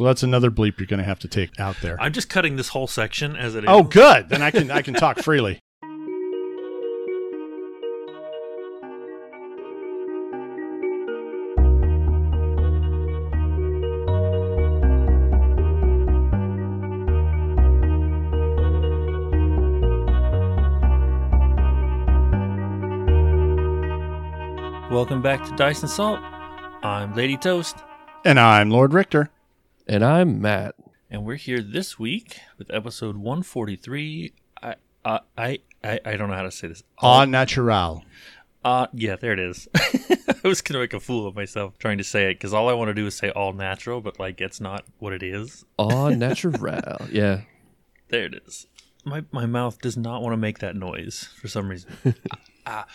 Well, that's another bleep you're going to have to take out there. I'm just cutting this whole section as it oh, is. Oh, good. Then I can I can talk freely. Welcome back to Dice and Salt. I'm Lady Toast, And I'm Lord Richter. And I'm Matt. and we're here this week with episode 143. I I I I, I don't know how to say this. Au natural. Uh, yeah, there it is. I was gonna make a fool of myself trying to say it because all I want to do is say all natural, but like it's not what it is. Au natural. yeah. There it is. My my mouth does not want to make that noise for some reason. ah,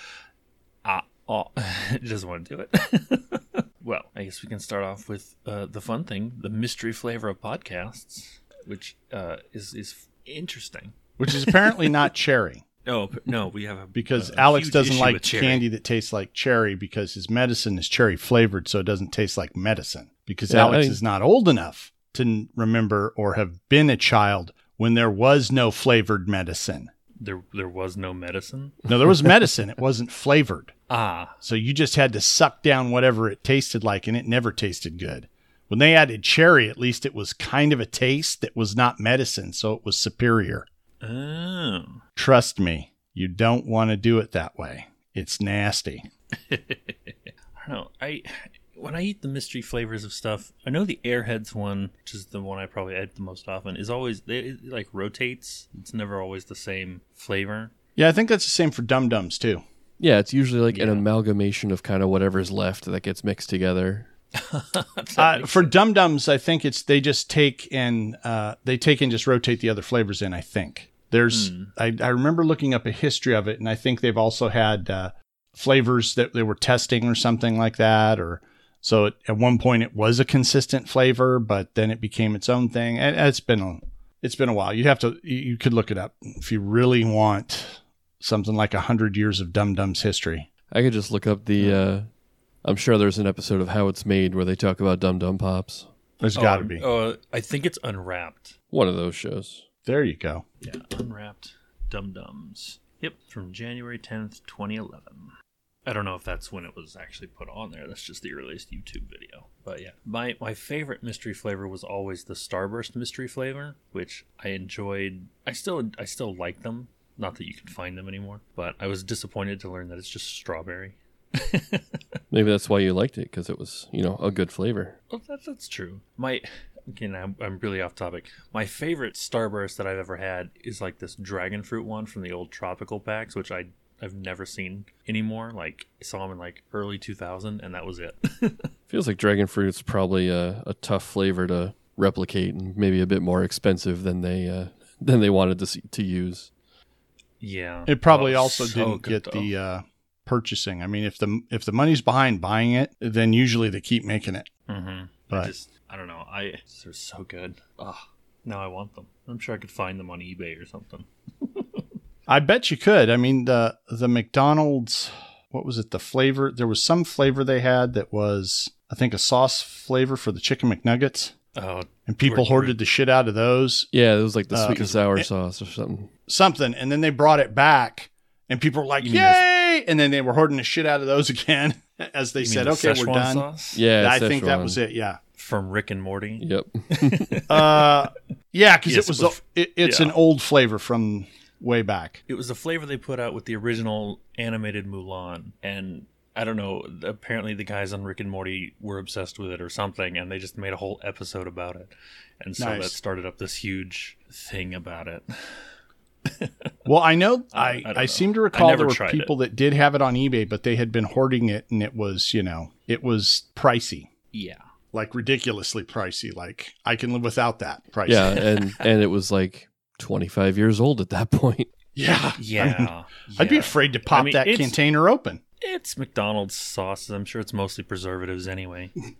ah, oh. it doesn't want to do it. Well, I guess we can start off with uh, the fun thing, the mystery flavor of podcasts, which uh, is is interesting. Which is apparently not cherry. No, no, we have a Because a- a Alex huge doesn't issue like candy that tastes like cherry because his medicine is cherry flavored, so it doesn't taste like medicine. Because Yeah, Alex I- is not old enough to n- remember or have been a child when there was no flavored medicine. There, there was no medicine. No, there was medicine. It wasn't flavored. Ah, So you just had to suck down whatever it tasted like, and it never tasted good. When they added cherry, at least it was kind of a taste that was not medicine, so it was superior. oh. Trust me, you don't want to do it that way. It's nasty. I don't know. I when I eat the mystery flavors of stuff, I know the Airheads one, which is the one I probably eat the most often, is always it, it, like rotates. It's never always the same flavor. Yeah, I think that's the same for Dum Dums too. Yeah, it's usually like an amalgamation of kind of whatever's left that gets mixed together. Uh, for Dum Dums, I think it's they just take and uh, they take and just rotate the other flavors in. I think there's I, I remember looking up a history of it, and I think they've also had uh, flavors that they were testing or something like that, or so it, at one point it was a consistent flavor, but then it became its own thing, and it's been a it's been a while. You have to you you could look it up if you really want something like a hundred years of Dum Dums history. I could just look up the. uh I'm sure there's an episode of How It's Made where they talk about Dum Dum Pops. There's got to Oh, be. Uh, I think it's Unwrapped. One of those shows. There you go. Yeah, Unwrapped Dum Dums. Yep, from January tenth, twenty eleven. I don't know if that's when it was actually put on there. That's just the earliest YouTube video. But yeah, my my favorite mystery flavor was always the Starburst mystery flavor, which I enjoyed. I still I still like them. Not that you can find them anymore, but I was disappointed to learn that it's just strawberry. Maybe that's why you liked it because it was, you know, a good flavor. Well, that, that's true. My again, I'm, I'm really off topic. My favorite Starburst that I've ever had is like this dragon fruit one from the old tropical packs, which I I've never seen anymore. Like I saw them in like early 2000, and that was it. Feels like dragon fruit's probably a, a tough flavor to replicate and maybe a bit more expensive than they uh, than they wanted to see, to use. Yeah, It probably Oh, also so didn't get though. the uh, purchasing. I mean, if the if the money's behind buying it, then usually they keep making it. Mm-hmm. But I just I don't know. I they're so good. Oh, now I want them. I'm sure I could find them on eBay or something. I bet you could. I mean, the the McDonald's what was it? The flavor there was some flavor they had that was I think a sauce flavor for the chicken McNuggets, Oh, and people Right, hoarded the shit out of those. Yeah, it was like the Uh, sweet and sour sauce or something. Something, and then they brought it back, and people were like, You mean "Yay!" And then they were hoarding the shit out of those again as they you said, the "Okay, we're done." Sauce Yeah, I think that was it. Yeah. from Rick and Morty. Yep. Uh, yeah, because Yes, it was but- it, it's yeah. an old flavor from way back. It was the flavor they put out with the original animated Mulan, and I don't know. Apparently, the guys on Rick and Morty were obsessed with it or something, and they just made a whole episode about it, and so Nice. that started up this huge thing about it. Well, I know I- I, I know. seem to recall never there were tried people that did have it on eBay, but they had been hoarding it, and it was you know it was pricey, Yeah, like ridiculously pricey. Like I can live without that price. yeah, and and it was like 25 years old at that point. yeah, yeah. I'd be yeah. afraid to pop mean, that container open. It's McDonald's sauces. I'm sure it's mostly preservatives anyway.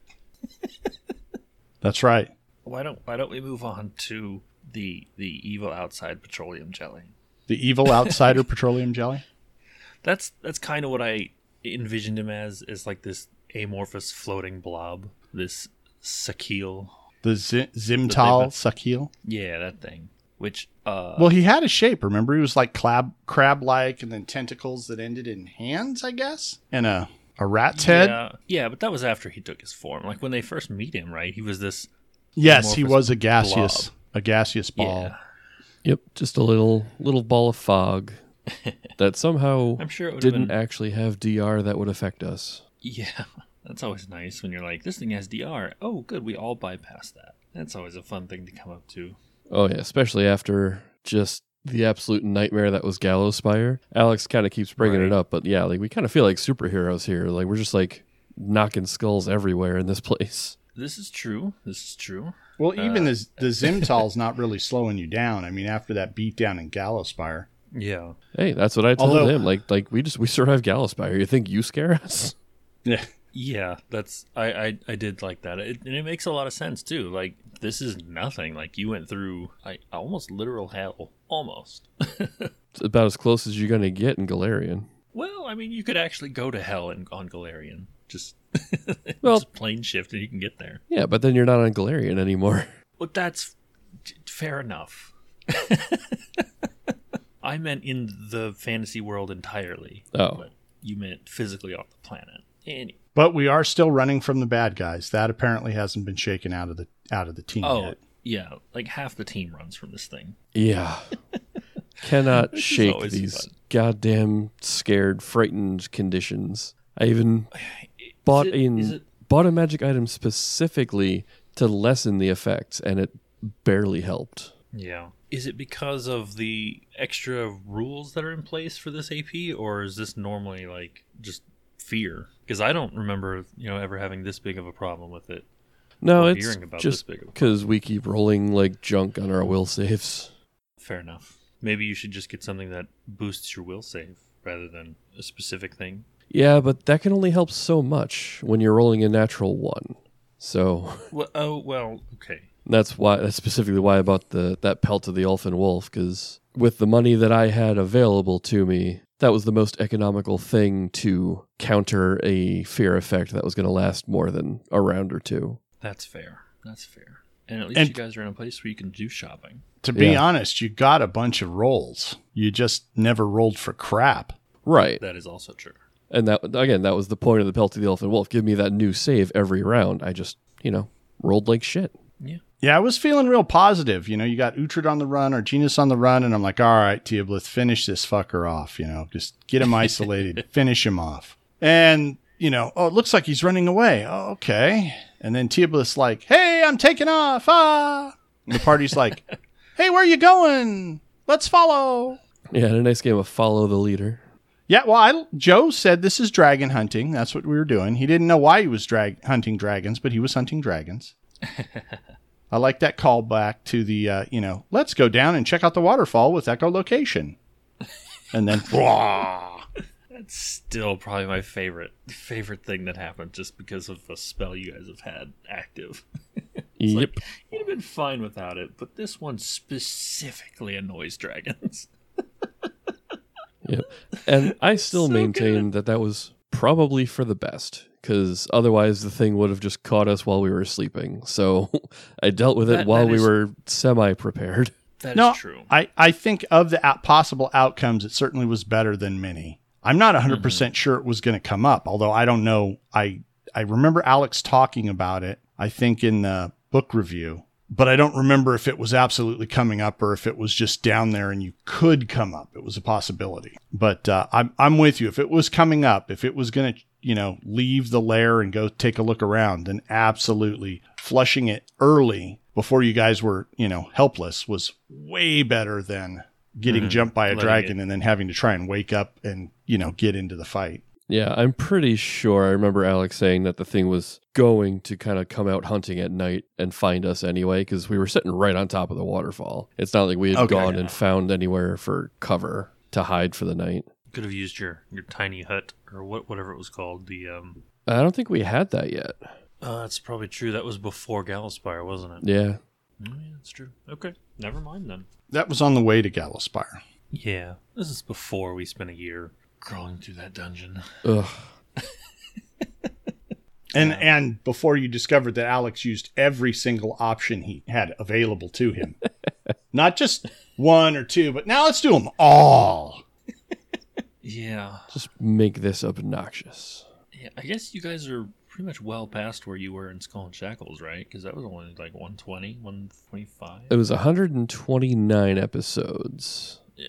That's right. Why don't Why don't we move on to the the evil outside petroleum jelly? The evil outsider petroleum jelly. That's that's kind of what I envisioned him as, is like this amorphous floating blob, this Sakil. The Z- Zimtal Sakil. Yeah, that thing. Which uh Well, he had a shape. Remember, he was like crab crab like, and then tentacles that ended in hands, I guess, and a a rat's head. yeah, yeah, but that was after he took his form. Like when they first meet him, right? He was this Yes, he was a gaseous a gaseous ball. Yeah. Yep, just a little little ball of fog that somehow I'm sure it didn't been actually have DR that would affect us. Yeah. That's always nice when you're like, this thing has DR. Oh, good, we all bypass that. That's always a fun thing to come up to. Oh yeah, especially after just the absolute nightmare that was Gallows Spire. Alex kind of keeps bringing Right. it up, but yeah, like we kind of feel like superheroes here. Like we're just like knocking skulls everywhere in this place. This is true. This is true. Well, even Uh, the the Zimtal's not really slowing you down. I mean, after that beatdown in Gallowspire. Yeah. Hey, that's what I told Although- him. Like like we just we survived Gallows Spire. You think you scare us? Yeah. Yeah, that's I, I I did like that, it, and it makes a lot of sense too. Like this is nothing. Like you went through like almost literal hell, almost. It's about as close as you're gonna get in Golarion. well, I mean, you could actually go to hell in, on Golarion. Just Well- just plane shift and you can get there. Yeah, but then you're not on Golarion anymore. But that's fair enough. I meant in the fantasy world entirely. Oh. But you meant physically off the planet. Any- But we are still running from the bad guys. That apparently hasn't been shaken out of the out of the team oh, yet. yeah. Like half the team runs from this thing. Yeah. Cannot Which shake these fun. goddamn scared, frightened conditions. I even bought it- in it- bought a magic item specifically to lessen the effects, and it barely helped. Yeah. Is it because of the extra rules that are in place for this AP, or is this normally like just fear? Because I don't remember, you know, ever having this big of a problem with it. No, it's about just this big of a because we keep rolling like junk on our will saves. Fair enough. Maybe you should just get something that boosts your will save rather than a specific thing. Yeah, but that can only help so much when you're rolling a natural one. So Well, oh well, okay. That's why. That's specifically why I bought the that pelt of the Elfin Wolf because with the money that I had available to me, that was the most economical thing to counter a fear effect that was going to last more than a round or two. That's fair. That's fair. And at least And- you guys are in a place where you can do shopping. To be Yeah. honest, you got a bunch of rolls. You just never rolled for crap. Right, That is also true. and that again, that was the point of the pelt of the Elephant Wolf. Give me that new save every round. I just, you know, rolled like shit. Yeah. Yeah, I was feeling real positive. You know, you got Uhtred on the run or Genus on the run, and I'm like, all right, Teoblith, finish this fucker off. You know, just get him isolated, finish him off. And, you know, oh, it looks like he's running away. Oh, okay. And then Teoblith's like, hey, I'm taking off. Ah. And the party's like, hey, where are you going? Let's follow. Yeah, and a nice game of follow the leader. Yeah, well, I, Joe said this is dragon hunting. That's what we were doing. He didn't know why he was drag- hunting dragons, but he was hunting dragons. I like that callback to the, uh, you know, let's go down and check out the waterfall with echolocation. And then, wah. That's still probably my favorite favorite thing that happened just because of the spell you guys have had active. It's Yep. like, you'd have been fine without it, but this one specifically annoys dragons. Yep. And I still So maintain that that was probably for the best because otherwise the thing would have just caught us while we were sleeping. So I dealt with it That- while that we is- were semi prepared. That is no, true. I, I think of the out- possible outcomes, it certainly was better than many. I'm not 100% sure it was going to come up, although I don't know. I, I remember Alex talking about it, I think, in the book review, but I don't remember if it was absolutely coming up or if it was just down there and you could come up. It was a possibility. But uh, I'm, I'm with you. If it was coming up, if it was going to, you know, leave the lair and go take a look around, then absolutely flushing it early before you guys were, you know, helpless was way better than getting Mhm. jumped by a Letting dragon it- and then having to try and wake up and, you know, get into the fight. Yeah, I'm pretty sure I remember Alex saying that the thing was going to kind of come out hunting at night and find us anyway because we were sitting right on top of the waterfall. It's not like we had Okay. gone and found anywhere for cover to hide for the night. Could have used your, your tiny hut or what whatever it was called. The um I don't think we had that yet. uh, that's probably true. That was before Gallowspire, wasn't it? Yeah. Oh, yeah, that's true. Okay. Never mind then. That was on the way to Gallowspire. Yeah. This is before we spent a year crawling through that dungeon. Ugh. And and before you discovered that Alex used every single option he had available to him. Not just one or two, but now let's do them all. Yeah. Just make this obnoxious. Yeah, I guess you guys are pretty much well past where you were in Skull and Shackles, right? Because that was only like 120, 125. It was 129 episodes Yeah.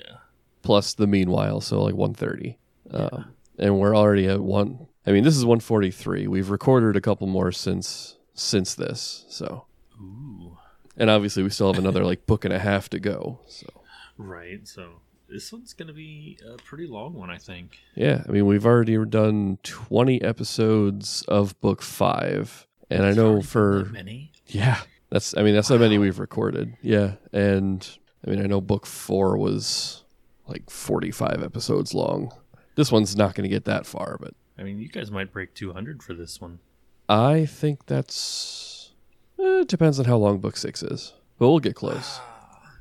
plus the meanwhile, so like 130. Um, and we're already at one. I mean, this is 143. We've recorded a couple more since since this, so Ooh. and obviously we still have another like book and a half to go. So Right. So this one's going to be a pretty long one, I think. yeah, I mean, we've already done 20 episodes of book five, and I know for many. Yeah, that's. I mean, that's how many we've recorded. Yeah, and I mean, I know book four was like forty-five episodes long. This one's not going to get that far, but I mean, you guys might break 200 for this one. I think that's. eh, It depends on how long book six is, but we'll get close.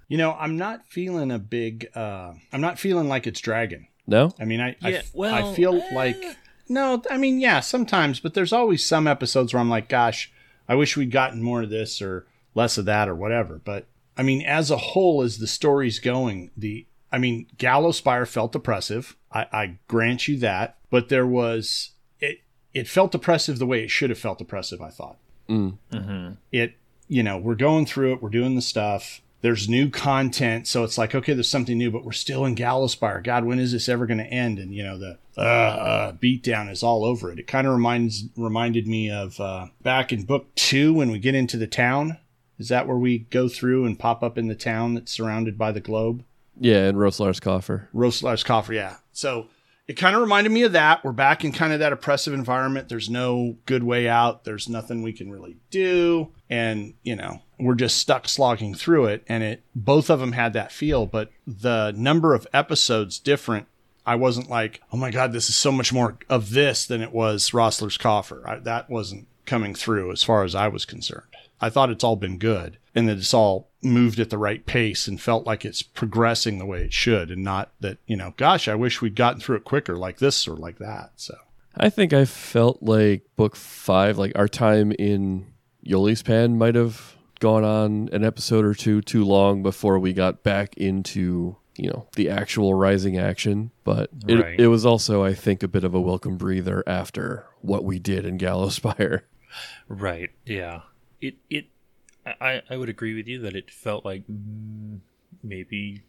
You know, I'm not feeling a big uh I'm not feeling like it's dragon. No, I mean, I I, Yeah, well, I feel eh. like no, I mean, yeah, sometimes, but there's always some episodes where I'm like, gosh, I wish we'd gotten more of this or less of that or whatever. But I mean, as a whole, as the story's going, the I mean, Gallows Spire felt oppressive. I, I grant you that, but there was it. It felt oppressive the way it should have felt oppressive. I thought Mm. Mm-hmm. it you know we're going through it we're doing the stuff there's new content. So it's like okay there's something new but we're still in Gallowspire god when is this ever going to end? And you know the uh, uh beatdown is all over it. It kind of reminds reminded me of uh back in book two when we get into the town. Is that where we go through and pop up in the town that's surrounded by the globe? Yeah, and Roslar's coffer. Roslar's coffer, yeah. So it kind of reminded me of that. We're back in kind of that oppressive environment. There's no good way out. There's nothing we can really do. And, you know, we're just stuck slogging through it. And it both of them had that feel, but the number of episodes different. I wasn't like, oh my God, this is so much more of this than it was Roslar's coffer. I, that wasn't coming through as far as I was concerned. I thought it's all been good and that it's all moved at the right pace and felt like it's progressing the way it should and not that, you know, gosh, I wish we'd gotten through it quicker like this or like that. So, I think I felt like book five, like our time in Yoli's Pan, might have gone on an episode or two too long before we got back into you know the actual rising action. But it, Right. it was also, I think, a bit of a welcome breather after what we did in Gallowspire. Right. Yeah. It it I I would agree with you that it felt like mm, maybe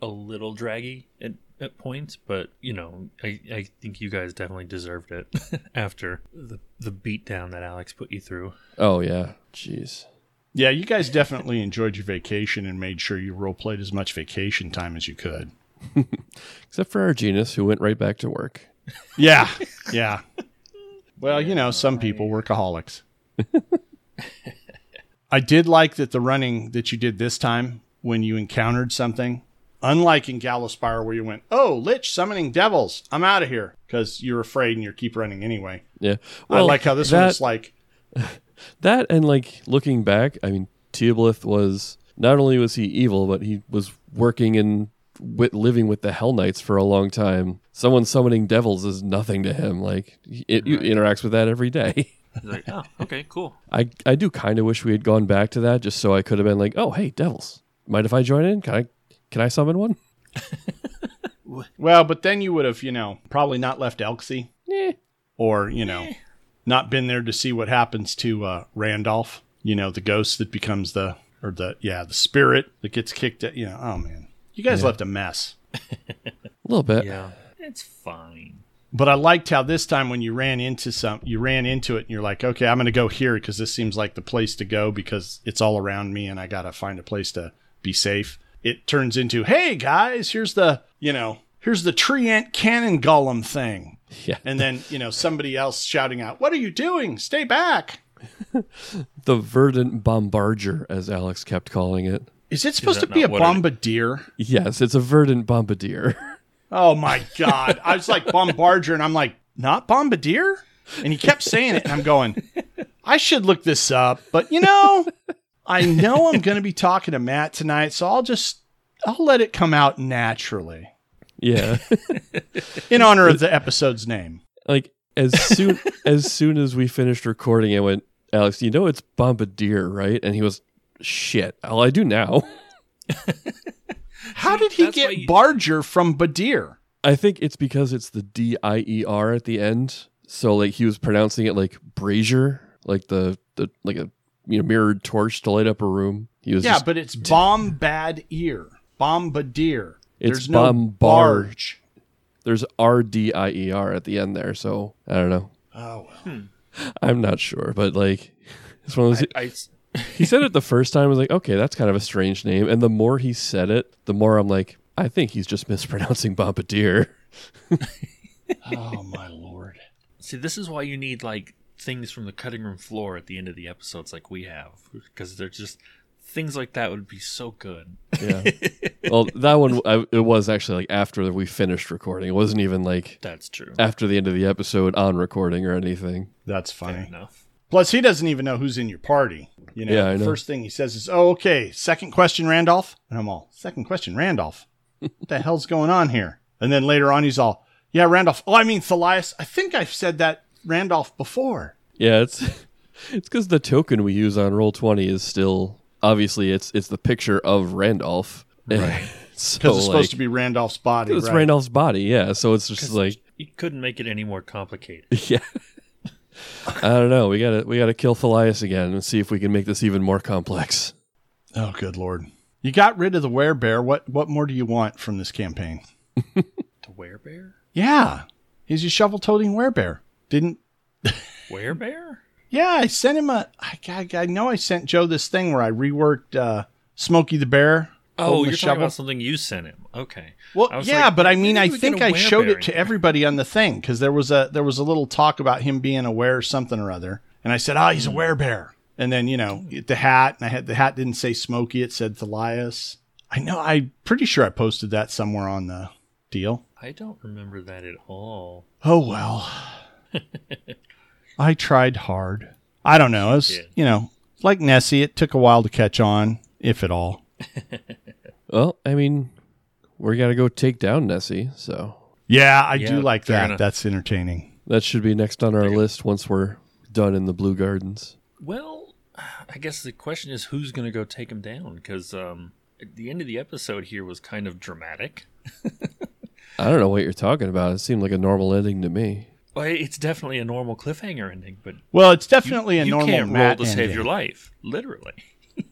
a little draggy at, at points, but you know, I I think you guys definitely deserved it after the the beatdown that Alex put you through. Oh yeah, jeez. yeah, you guys definitely enjoyed your vacation and made sure you role played as much vacation time as you could. Except for our genus, who went right back to work. Yeah. Yeah. Well, you know, some people workaholics. I did like that the running that you did this time when you encountered something, unlike in Gallowspire where you went, "Oh, Lich summoning devils, I'm out of here," because you're afraid and you keep running anyway. Yeah, I like how this that, one's like, that and like looking back. I mean, Teoblith was not only was he evil, but he was working in with living with the Hell Knights for a long time. Someone summoning devils is nothing to him. Like it, you interacts with that every day. He's like, oh, okay, cool. I I do kind of wish we had gone back to that just so I could have been like, oh hey, devils, mind if I join in? Can I can I summon one? well, but then you would have, you know, probably not left Elksy Yeah. or you know, not been there to see what happens to uh, Randolph. You know, the ghost that becomes the or the yeah the spirit that gets kicked. At, you know, oh man, you guys Yeah. left a mess. A little bit. Yeah, it's fine. But I liked how this time when you ran into some, you ran into it and you're like, okay, I'm going to go here because this seems like the place to go because it's all around me and I got to find a place to be safe. It turns into, hey guys, here's the, you know, here's the tree ant cannon golem thing. Yeah. And then, you know, somebody else shouting out, what are you doing? Stay back. The verdant bombardier, as Alex kept calling it. Is it supposed to be a not what it- bombardier? Yes, it's a verdant bombardier. Oh my God. I was like bombardier and I'm like, not bombardier? And he kept saying it and I'm going, I should look this up. But you know, I know I'm going to be talking to Matt tonight. So I'll just, I'll let it come out naturally yeah. in honor of the episode's name. like as soon as soon as we finished recording, I went, Alex, you know it's Bombardier, right? And he was, shit. All I do now. How did he that's get you- Barger from Badir? I think it's because it's the D I E R at the end. So like he was pronouncing it like brazier, like the the like a you know mirrored torch to light up a room. He was Yeah, just, but it's Bombad Ear. Bombardier. It's There's no Bombard. barge. there's R D I E R at the end there. So I don't know. Oh well. Hmm. I'm not sure, but like it's one of those. I, I- he said it the first time. I was like, okay, that's kind of a strange name. And the more he said it, the more I'm like, I think he's just mispronouncing Bombardier. oh my lord. see, this is why you need like things from the cutting room floor at the end of the episodes, like we have, because they're just things like that would be so good. Yeah. well, that one I, it was actually like after we finished recording. It wasn't even like That's true. after the end of the episode on recording or anything. That's Fair enough. Plus, he doesn't even know who's in your party. You know, Yeah, I know. first thing he says is, "Oh, okay. Second question, Randolph." And I'm all, "Second question, Randolph. what the hell's going on here?" And then later on, he's all, "Yeah, Randolph. Oh, I mean Thalias. I think I've said that Randolph before." Yeah, it's it's because the token we use on roll twenty is still obviously it's it's the picture of Randolph. Right. so Because it's like, supposed to be Randolph's body. it's right? Randolph's body. Yeah. So it's just like You couldn't make it any more complicated. yeah. I don't know. We gotta we gotta kill Thalias again and see if we can make this even more complex. Oh, good lord! You got rid of the werebear. What what more do you want from this campaign? The werebear? Yeah, he's your shovel-toting werebear. Didn't Werebear? Yeah, I sent him a. I, I, I know I sent Joe this thing where I reworked uh, Smokey the Bear. Oh, you're talking about something you sent him. Okay. Well, yeah, like, but I mean, I think I showed it to everybody on the thing because there was a there was a little talk about him being aware something or other, and I said, "Ah, he's a werebear." And then you know the hat, and I had the hat didn't say Smokey; it said Thalias. I know. I'm pretty sure I posted that somewhere on the deal. I don't remember that at all. Oh well. I tried hard. I don't know. It was, you know, like Nessie, it took a while to catch on, if at all. Well, I mean, we gotta go take down Nessie, so Yeah, I Yeah, do like fair that. enough. That's entertaining. that should be next on our list once we're done in the Blue Gardens. Well, I guess the question is who's going to go take him down? Because um, at the end of the episode here was kind of dramatic. I don't know what you're talking about. It seemed like a normal ending to me. Well, it's definitely a normal cliffhanger ending, but Well, it's definitely a you normal can't roll Matt to save ending. your life, literally.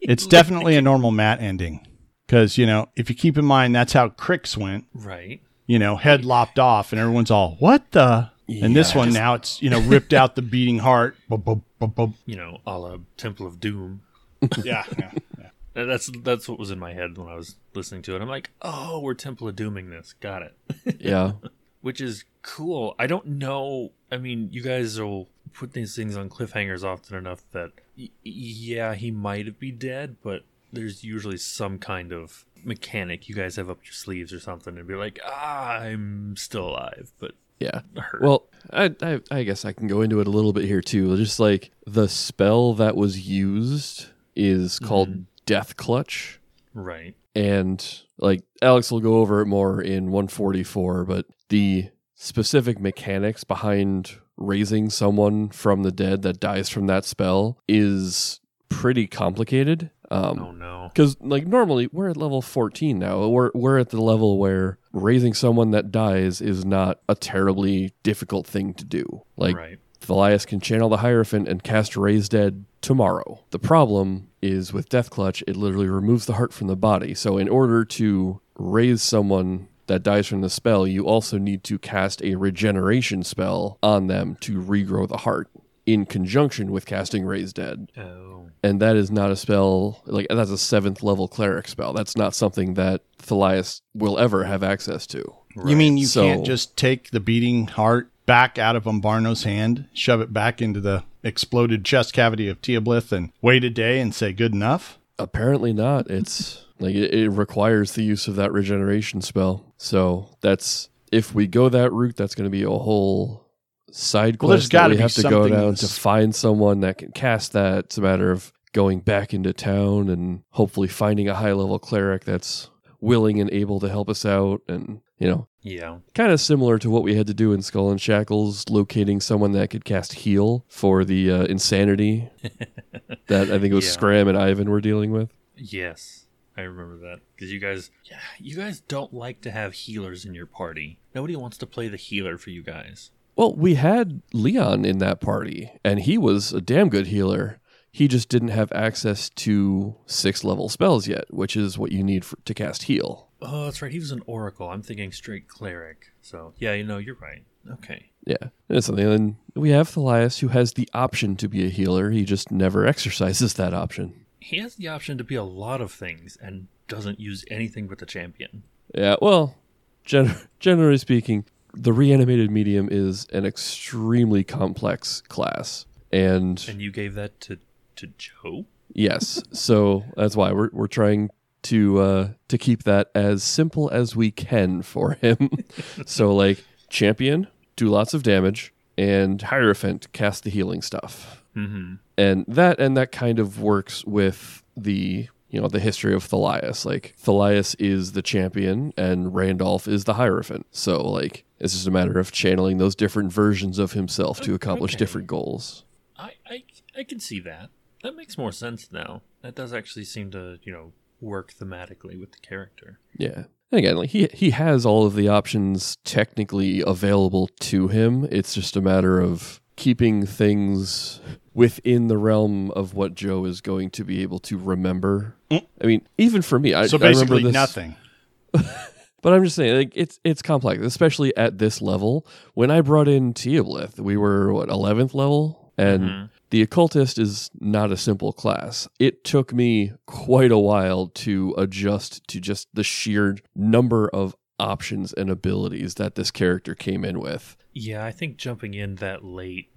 It's definitely a normal Matt ending. Because, you know, if you keep in mind that's how Cricks went, Right. you know, head lopped off, and everyone's all, what the? and this one now it's, you know, ripped out the beating heart. You know, a la Temple of Doom. Yeah. yeah, yeah. That's that's what was in my head when I was listening to it. I'm like, oh, we're Temple of Dooming this. Got it. Yeah. Which is cool. I don't know. I mean, you guys will put these things on cliffhangers often enough that, y- yeah, he might have be dead, but there's usually some kind of mechanic you guys have up your sleeves or something and be like, ah, I'm still alive, but Yeah. hurt. Well, I, I I guess I can go into it a little bit here too. Just like the spell that was used is called Death Clutch. right. and like Alex will go over it more in 144, but the specific mechanics behind raising someone from the dead that dies from that spell is pretty complicated. Oh Um, no. because like normally we're at level 14 now. We're we're at the level where raising someone that dies is not a terribly difficult thing to do. Like right. Thalias can channel the Hierophant and cast Raise Dead tomorrow. The problem is with Death Clutch, it literally removes the heart from the body. So, in order to raise someone that dies from the spell, you also need to cast a regeneration spell on them to regrow the heart in conjunction with casting Raise Dead. Oh. And that is not a spell, like, that's a seventh level cleric spell. That's not something that Thalias will ever have access to. You mean you So- can't just take the beating heart back out of Umbarno's hand, shove it back into the exploded chest cavity of Teoblith, and wait a day and say good enough? Apparently not. It's like it, it requires the use of that regeneration spell. So that's if we go that route, that's going to be a whole side Well, there's quest that gotta we be have to go down to find someone that can cast that. It's a matter of going back into town and hopefully finding a high level cleric that's willing and able to help us out and you know Yeah. kind of similar to what we had to do in Skull and Shackles, locating someone that could cast heal for the uh, insanity that I think it was Yeah. Scram and Ivan were dealing with. Yes. I remember that because you guys, yeah, you guys don't like to have healers in your party. Nobody wants to play the healer for you guys. Well, we had Leon in that party, and he was a damn good healer. He just didn't have access to six level spells yet, which is what you need for, to cast heal. Oh, that's right. He was an oracle. I'm thinking straight cleric. So yeah, you know, you're right. Okay. Yeah, and it's something. And we have Thalias, who has the option to be a healer. He just never exercises that option. He has the option to be a lot of things and doesn't use anything but the champion. Yeah, well, gen- generally speaking, the reanimated medium is an extremely complex class, and And you gave that to to Joe. yes, so that's why we're we're trying to uh, to keep that as simple as we can for him. so, like champion, do lots of damage, and hierophant cast the healing stuff. Mm-hmm. and that and that kind of works with the you know the history of Thalias. Like Thalias is the champion and Randolph is the hierophant. So like it's just a matter of channeling those different versions of himself to accomplish Okay. different goals. I, I I can see that. That makes more sense now. That does actually seem to you know work thematically with the character. Yeah. And again, like he he has all of the options technically available to him. It's just a matter of keeping things within the realm of what Joe is going to be able to remember. Mm. I mean, even for me, I, So I remember basically, this- nothing. But I'm just saying, like it's it's complex, especially at this level. When I brought in Teoblith, we were what eleventh level, and Mhm. the occultist is not a simple class. It took me quite a while to adjust to just the sheer number of options and abilities that this character came in with. Yeah, I think jumping in that late,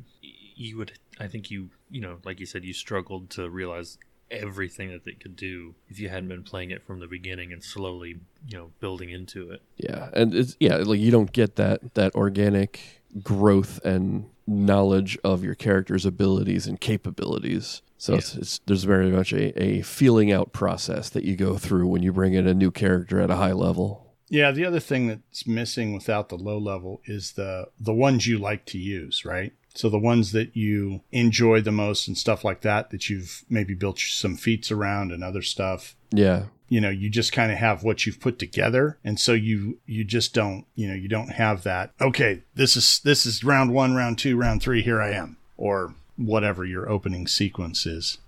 you would. I think you, you know, like you said, you struggled to realize everything that they could do if you hadn't been playing it from the beginning and slowly, you know, building into it. Yeah, and it's yeah, like you don't get that that organic growth and knowledge of your character's abilities and capabilities. So it's, it's there's very much a, a feeling out process that you go through when you bring in a new character at a high level. Yeah, the other thing that's missing without the low level is the the ones you like to use, right? So the ones that you enjoy the most and stuff like that that you've maybe built some feats around and other stuff. Yeah, You know, you just kind of have what you've put together and so you you just don't, you know, you don't have that, okay, this is this is round 1, round 2, round 3, here I am or whatever your opening sequence is.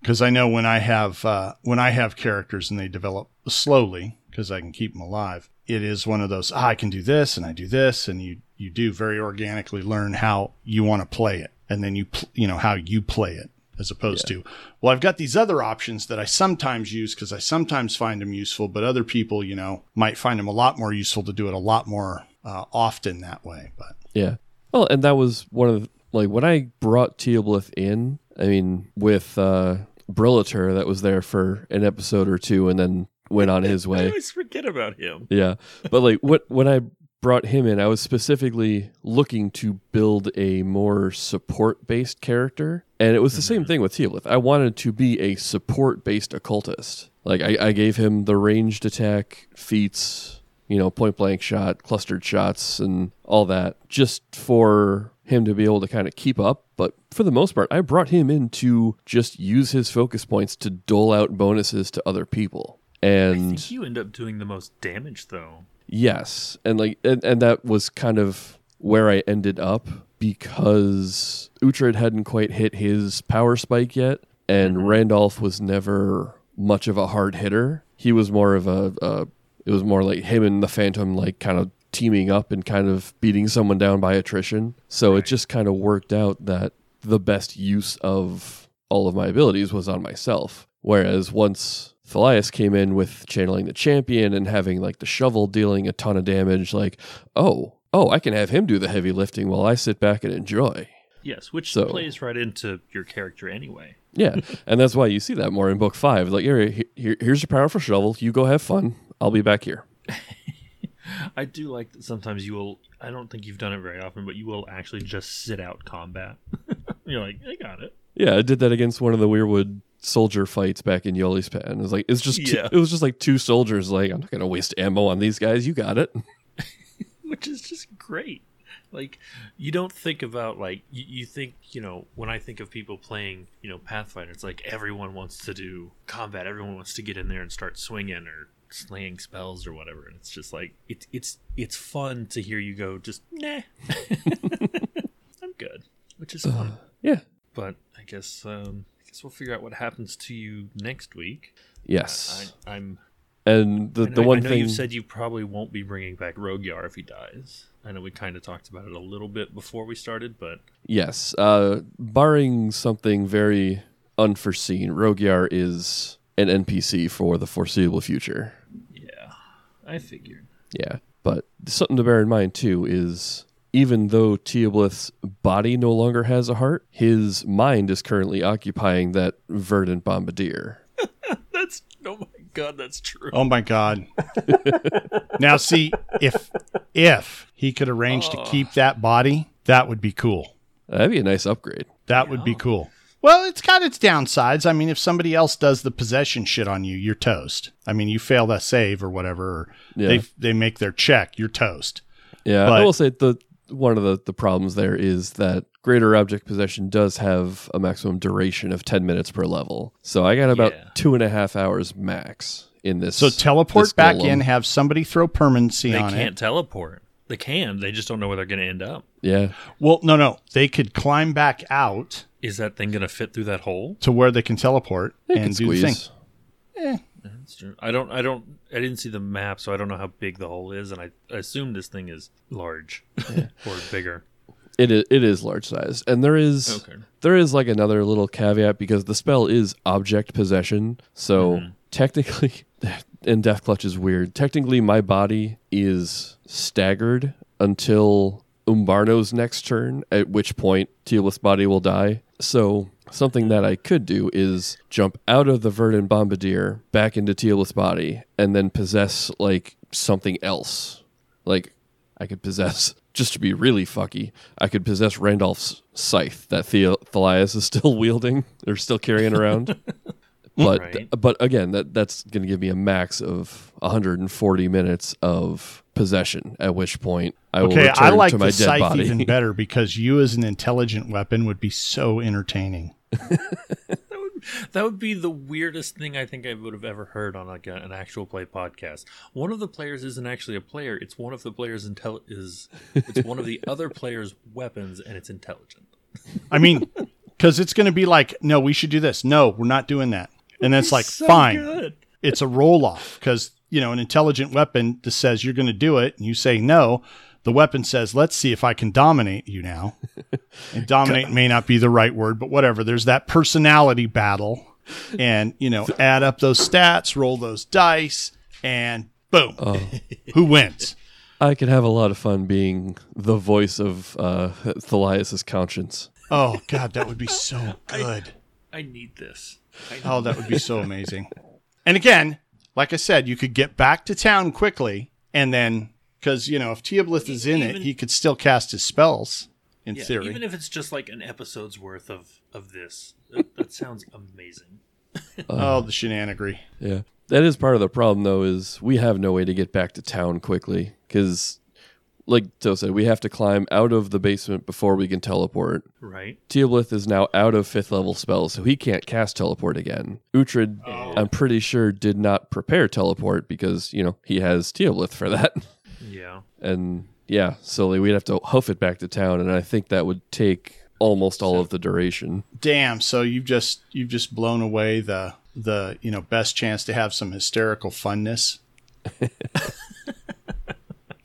Because I know when I have uh, when I have characters and they develop slowly, because I can keep them alive, it is one of those ah, I can do this and I do this, and you you do very organically learn how you want to play it, and then you pl- you know how you play it as opposed to well I've got these other options that I sometimes use because I sometimes find them useful, but other people you know might find them a lot more useful to do it a lot more uh, often that way. But yeah. Well, and that was one of the, like when I brought Teoblith in. I mean, with uh, Brillator that was there for an episode or two, and then went on his way. I always forget about him. Yeah, but like what when I brought him in, I was specifically looking to build a more support based character, and it was the same mm-hmm. thing with Teoblith. I wanted to be a support based occultist. Like I, I gave him the ranged attack feats, you know, point blank shot, clustered shots, and all that, just for him to be able to kind of keep up. But for the most part, I brought him in to just use his focus points to dole out bonuses to other people. I And think you end up doing the most damage though. Yes, and like and, and that was kind of where I ended up because Uhtred hadn't quite hit his power spike yet, and mm-hmm. Randolph was never much of a hard hitter. He was more of a, a it was more like him and the Phantom like kind of teaming up and kind of beating someone down by attrition. So it just kind of worked out that the best use of all of my abilities was on myself. Whereas once Thalias came in with channeling the champion and having like the shovel dealing a ton of damage, like, oh, oh, I can have him do the heavy lifting while I sit back and enjoy. Yes, which So- plays right into your character anyway. Yeah, and that's why you see that more in book five. Like, here, here, here's your powerful shovel. You go have fun. I'll be back here. I do like that sometimes you will. I don't think you've done it very often, but you will actually just sit out combat. You're like, I got it. Yeah, I did that against one of the Weirwood soldier fights back in Yolispan. It was like it's just Yeah. it was just like two soldiers. Like I'm not gonna waste ammo on these guys. You got it. which is just great. Like you don't think about like you, you think you know when I think of people playing you know Pathfinder, it's like everyone wants to do combat, everyone wants to get in there and start swinging or slaying spells or whatever, and it's just like it's it's it's fun to hear you go just nah, I'm good, which is fun. Yeah. But I guess um, I guess we'll figure out what happens to you next week. Yes. I, I'm and the I the one I know thing you said you probably won't be bringing back Rogyar if he dies. I know we kind of talked about it a little bit before we started, but Yes. Uh, barring something very unforeseen, Rogyar is an NPC for the foreseeable future. yeah, I figured. Yeah. But something to bear in mind, too, is even though Teoblith's body no longer has a heart, his mind is currently occupying that verdant bombardier. That's oh my god, that's true. Oh my god. now see if if he could arrange to keep that body, that would be cool. That'd be a nice upgrade. That would be cool. Well, it's got its downsides. I mean, if somebody else does the possession shit on you, you're toast. I mean, you fail that save or whatever, or Yeah. they they make their check, you're toast. Yeah, But- I will say the one of the, the problems there is that greater object possession does have a maximum duration of 10 minutes per level. So I got about Yeah. two and a half hours max in this. So teleport this back golem. in, have somebody throw permanency They on can't teleport. They can. They just don't know where they're going to end up. Yeah, Well, no, no, they could climb back out Is that thing going to fit through that hole? to where they can teleport they and could do the thing. squeeze. Eh. That's true. I don't. I don't. I didn't see the map, so I don't know how big the hole is, and I, I assume this thing is large or bigger. It is, it is large size, and there is Okay. there is like another little caveat because the spell is object possession. So Mm-hmm. technically, and Death Clutch is weird. Technically, my body is staggered until Umbarno's next turn, at which point Teoblith's body will die. So something that I could do is jump out of the Verdant Bombardier back into Teoblith's body and then possess like something else. Like I could possess just to be really fucky. I could possess Randolph's scythe that Theo- Thalias is still wielding or still carrying around. but Right. but again, that that's going to give me a max of 140 minutes of possession. At which point I will Okay, return I like to my the dead scythe body. even better because you as an intelligent weapon would be so entertaining. That would that would be the weirdest thing I think I would have ever heard on like a, an actual play podcast. One of the players isn't actually a player; it's one of the players' intel is it's one of the other players' weapons, and it's intelligent. I mean, because it's going to be like, no, we should do this. No, we're not doing that. And then it's like, So fine. good. It's a roll off because, you know, an intelligent weapon that says you're going to do it and you say no. The weapon says, let's see if I can dominate you now. And dominate may not be the right word, but whatever. There's that personality battle. And, you know, add up those stats, roll those dice, and boom. Who wins? I could have a lot of fun being the voice of uh, Thalias's conscience. Oh, God, that would be so good. I need this. I Oh, that would be so amazing. And again, like I said, you could get back to town quickly, and then because you know if Teoblith is in it, he could still cast his spells in Yeah, theory. even if it's just like an episode's worth of of this, that, that sounds amazing. oh, the shenanigans. Yeah. That is part of the problem, though, is we have no way to get back to town quickly. Because, like Joe said, we have to climb out of the basement before we can teleport. Right? Teoblith is now out of fifth level spells, so he can't cast teleport again. Uhtred, oh. I'm pretty sure, did not prepare teleport because, you know, he has Teoblith for that. Yeah. and yeah, so like, we'd have to hoof it back to town, and I think that would take almost all of the duration. Damn! So you've just you've just blown away the the you know best chance to have some hysterical funness.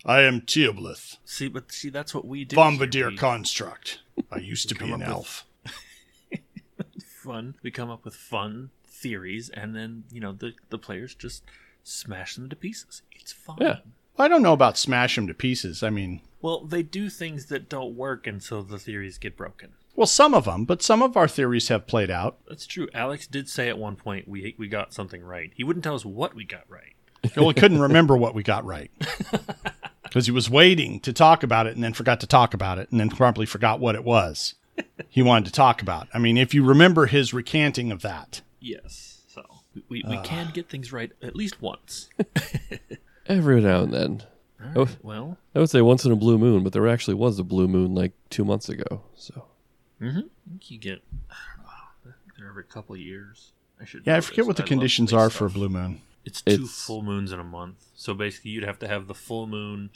I am Teoblith, See, but see, that's what we do. Bombardier We- construct. I used to be an up with- elf. fun. We come up with fun theories, and then you know the the players just smash them to pieces. It's fun. Yeah. I don't know about smash them to pieces. I mean, Well, they do things that don't work, and so the theories get broken. well, some of them, but some of our theories have played out. That's true. Alex did say at one point we we got something right. He wouldn't tell us what we got right. Well, he couldn't remember what we got right because he was waiting to talk about it and then forgot to talk about it and then promptly forgot what it was he wanted to talk about. I mean, if you remember his recanting of that, Yes. So we, we, we can uh. get things right at least once. Every now and then. All Oh. right, well, I would say once in a blue moon, but there actually was a blue moon like two months ago. So mm-hmm. I think you get, I know, I think they're every couple of years. I should. Yeah, I forget this. what the I conditions space are for a blue moon. It's two It's- full moons in a month. So basically, you'd have to have the full moon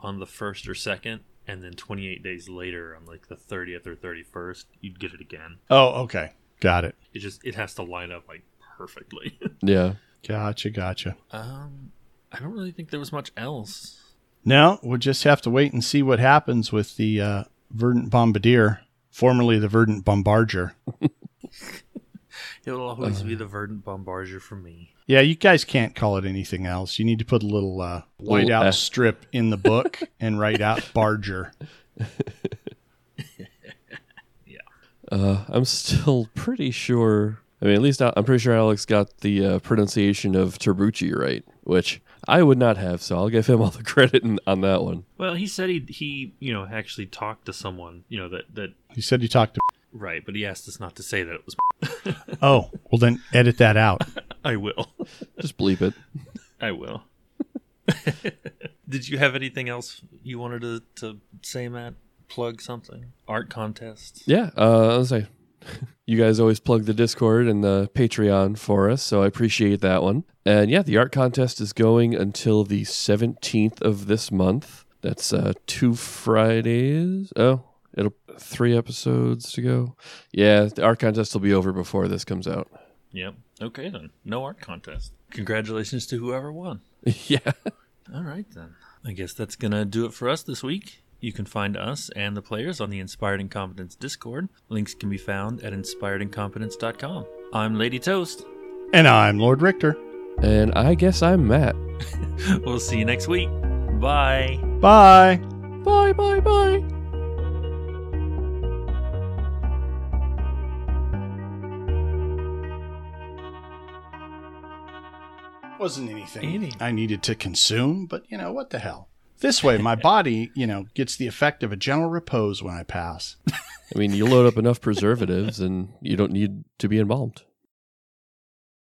on the first or second, and then 28 days later, on like the 30th or 31st, you'd get it again. Oh, okay. Got it. It just it has to line up like perfectly. yeah, Gotcha, gotcha. um, I don't really think there was much else. No, we'll just have to wait and see what happens with the uh, Verdant Bombardier, formerly the Verdant Bombardier. It'll Uh. always be the Verdant Bombardier for me. Yeah, you guys can't call it anything else. You need to put a little uh, white Little out F. strip in the book and write out Barger. Yeah. Uh, I'm still pretty sure. I mean, at least I- I'm pretty sure Alex got the uh, pronunciation of Terbucci right, which I would not have. So I'll give him all the credit in, on that one. Well, he said he he you know actually talked to someone you know that that He said you talked to. right, but he asked us not to say that it was. Oh, well then edit that out. I will. Just bleep it. I will. Did you have anything else you wanted to, to say, Matt? Plug something? Art contest? Yeah, uh, I'll say you guys always plug the Discord and the Patreon for us, so I appreciate that one. And yeah, the art contest is going until the 17th of this month. That's uh, two Fridays. Oh, it'll three episodes to go. Yeah, the art contest will be over before this comes out. Yep. Okay, then. No art contest. Congratulations to whoever won. yeah. All right, then. I guess that's going to do it for us this week. You can find us and the players on the Inspired Incompetence Discord. Links can be found at inspiredincompetence.com. I'm Lady Toast. And I'm Lord Richter. And I guess I'm Matt. We'll see you next week. Bye. Bye. Bye, bye, bye. Wasn't anything Any- I needed to consume, but you know, what the hell? This way, my body, you know, gets the effect of a gentle repose when I pass. I mean, you load up enough preservatives and you don't need to be embalmed.